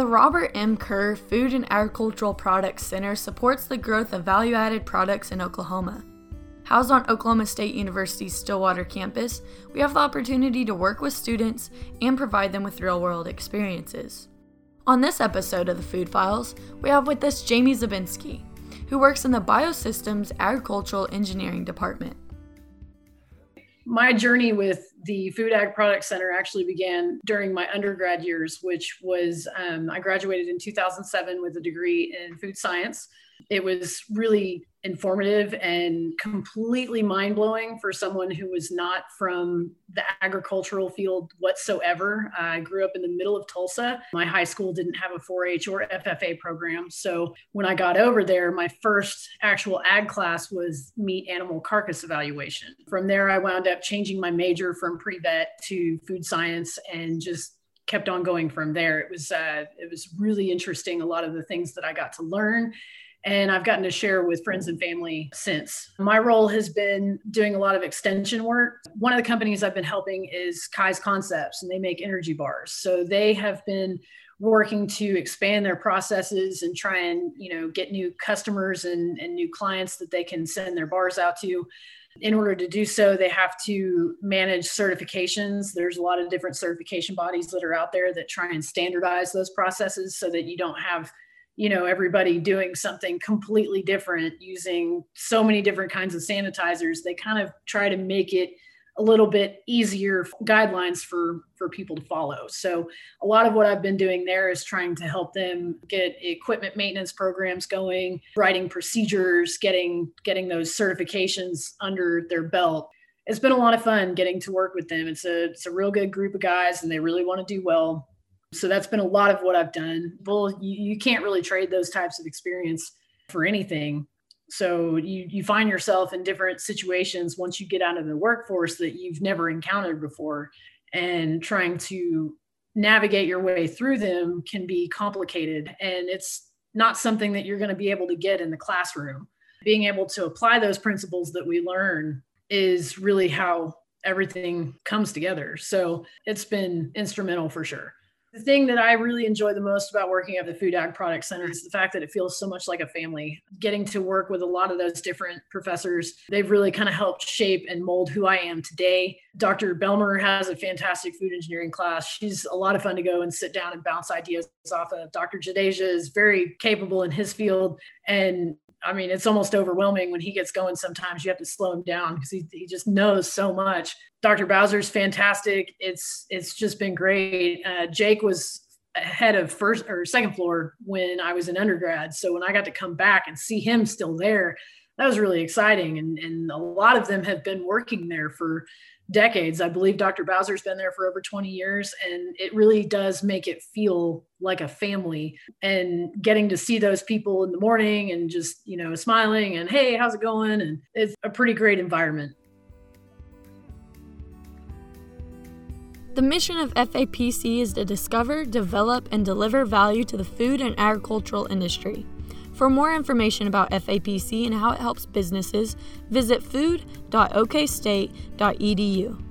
The Robert M. Kerr Food and Agricultural Products Center supports the growth of value added products in Oklahoma. Housed on Oklahoma State University's Stillwater campus, we have the opportunity to work with students and provide them with real world experiences. On this episode of the Food Files, we have with us Jaymee Zabienski, who works in the Biosystems Agricultural Engineering Department my journey with the Food Ag Product Center actually began during my undergrad years, which was um, I graduated in 2007 with a degree in food science. It was really informative and completely mind blowing for someone who was not from the agricultural field whatsoever. I grew up in the middle of Tulsa. My high school didn't have a 4 H or FFA program. So when I got over there, my first actual ag class was meat animal carcass evaluation. From there, I wound up changing my major from pre vet to food science and just kept on going from there. It was uh, it was really interesting. A lot of the things that I got to learn and I've gotten to share with friends and family since. My role has been doing a lot of extension work. One of the companies I've been helping is Kai's Concepts, and they make energy bars. So they have been working to expand their processes and try and you know get new customers and, and new clients that they can send their bars out to in order to do so they have to manage certifications there's a lot of different certification bodies that are out there that try and standardize those processes so that you don't have you know everybody doing something completely different using so many different kinds of sanitizers they kind of try to make it a little bit easier guidelines for for people to follow. So a lot of what i've been doing there is trying to help them get equipment maintenance programs going writing procedures getting getting those certifications under their belt. It's been a lot of fun getting to work with them. It's a it's a real good group of guys and they really want to do well so that's been a lot of what I've done. Well, you, you can't really trade those types of experience for anything. So you you find yourself in different situations once you get out of the workforce that you've never encountered before, and trying to navigate your way through them can be complicated, and it's not something that you're going to be able to get in the classroom. Being able to apply those principles that we learn is really how everything comes together. So it's been instrumental for sure. The thing that I really enjoy the most about working at the Food Ag Product Center is the fact that it feels so much like a family. Getting to work with a lot of those different professors, they've really kind of helped shape and mold who I am today. Dr. Bellmer has a fantastic food engineering class. She's a lot of fun to go and sit down and bounce ideas off of. Dr. Jadeja is very capable in his field and I mean, it's almost overwhelming when he gets going. Sometimes you have to slow him down because he, he just knows so much. Dr. Bowser's fantastic. It's it's just been great. Uh, Jake was head of first or second floor when I was in undergrad. So when I got to come back and see him still there, that was really exciting. And, and a lot of them have been working there for decades. I believe Dr. Bowser's been there for over 20 years, and it really does make it feel like a family. And getting to see those people in the morning and just, you know, smiling and, hey, how's it going? And it's a pretty great environment. The mission of FAPC is to discover, develop, and deliver value to the food and agricultural industry. For more information about FAPC and how it helps businesses, visit food.okstate.edu.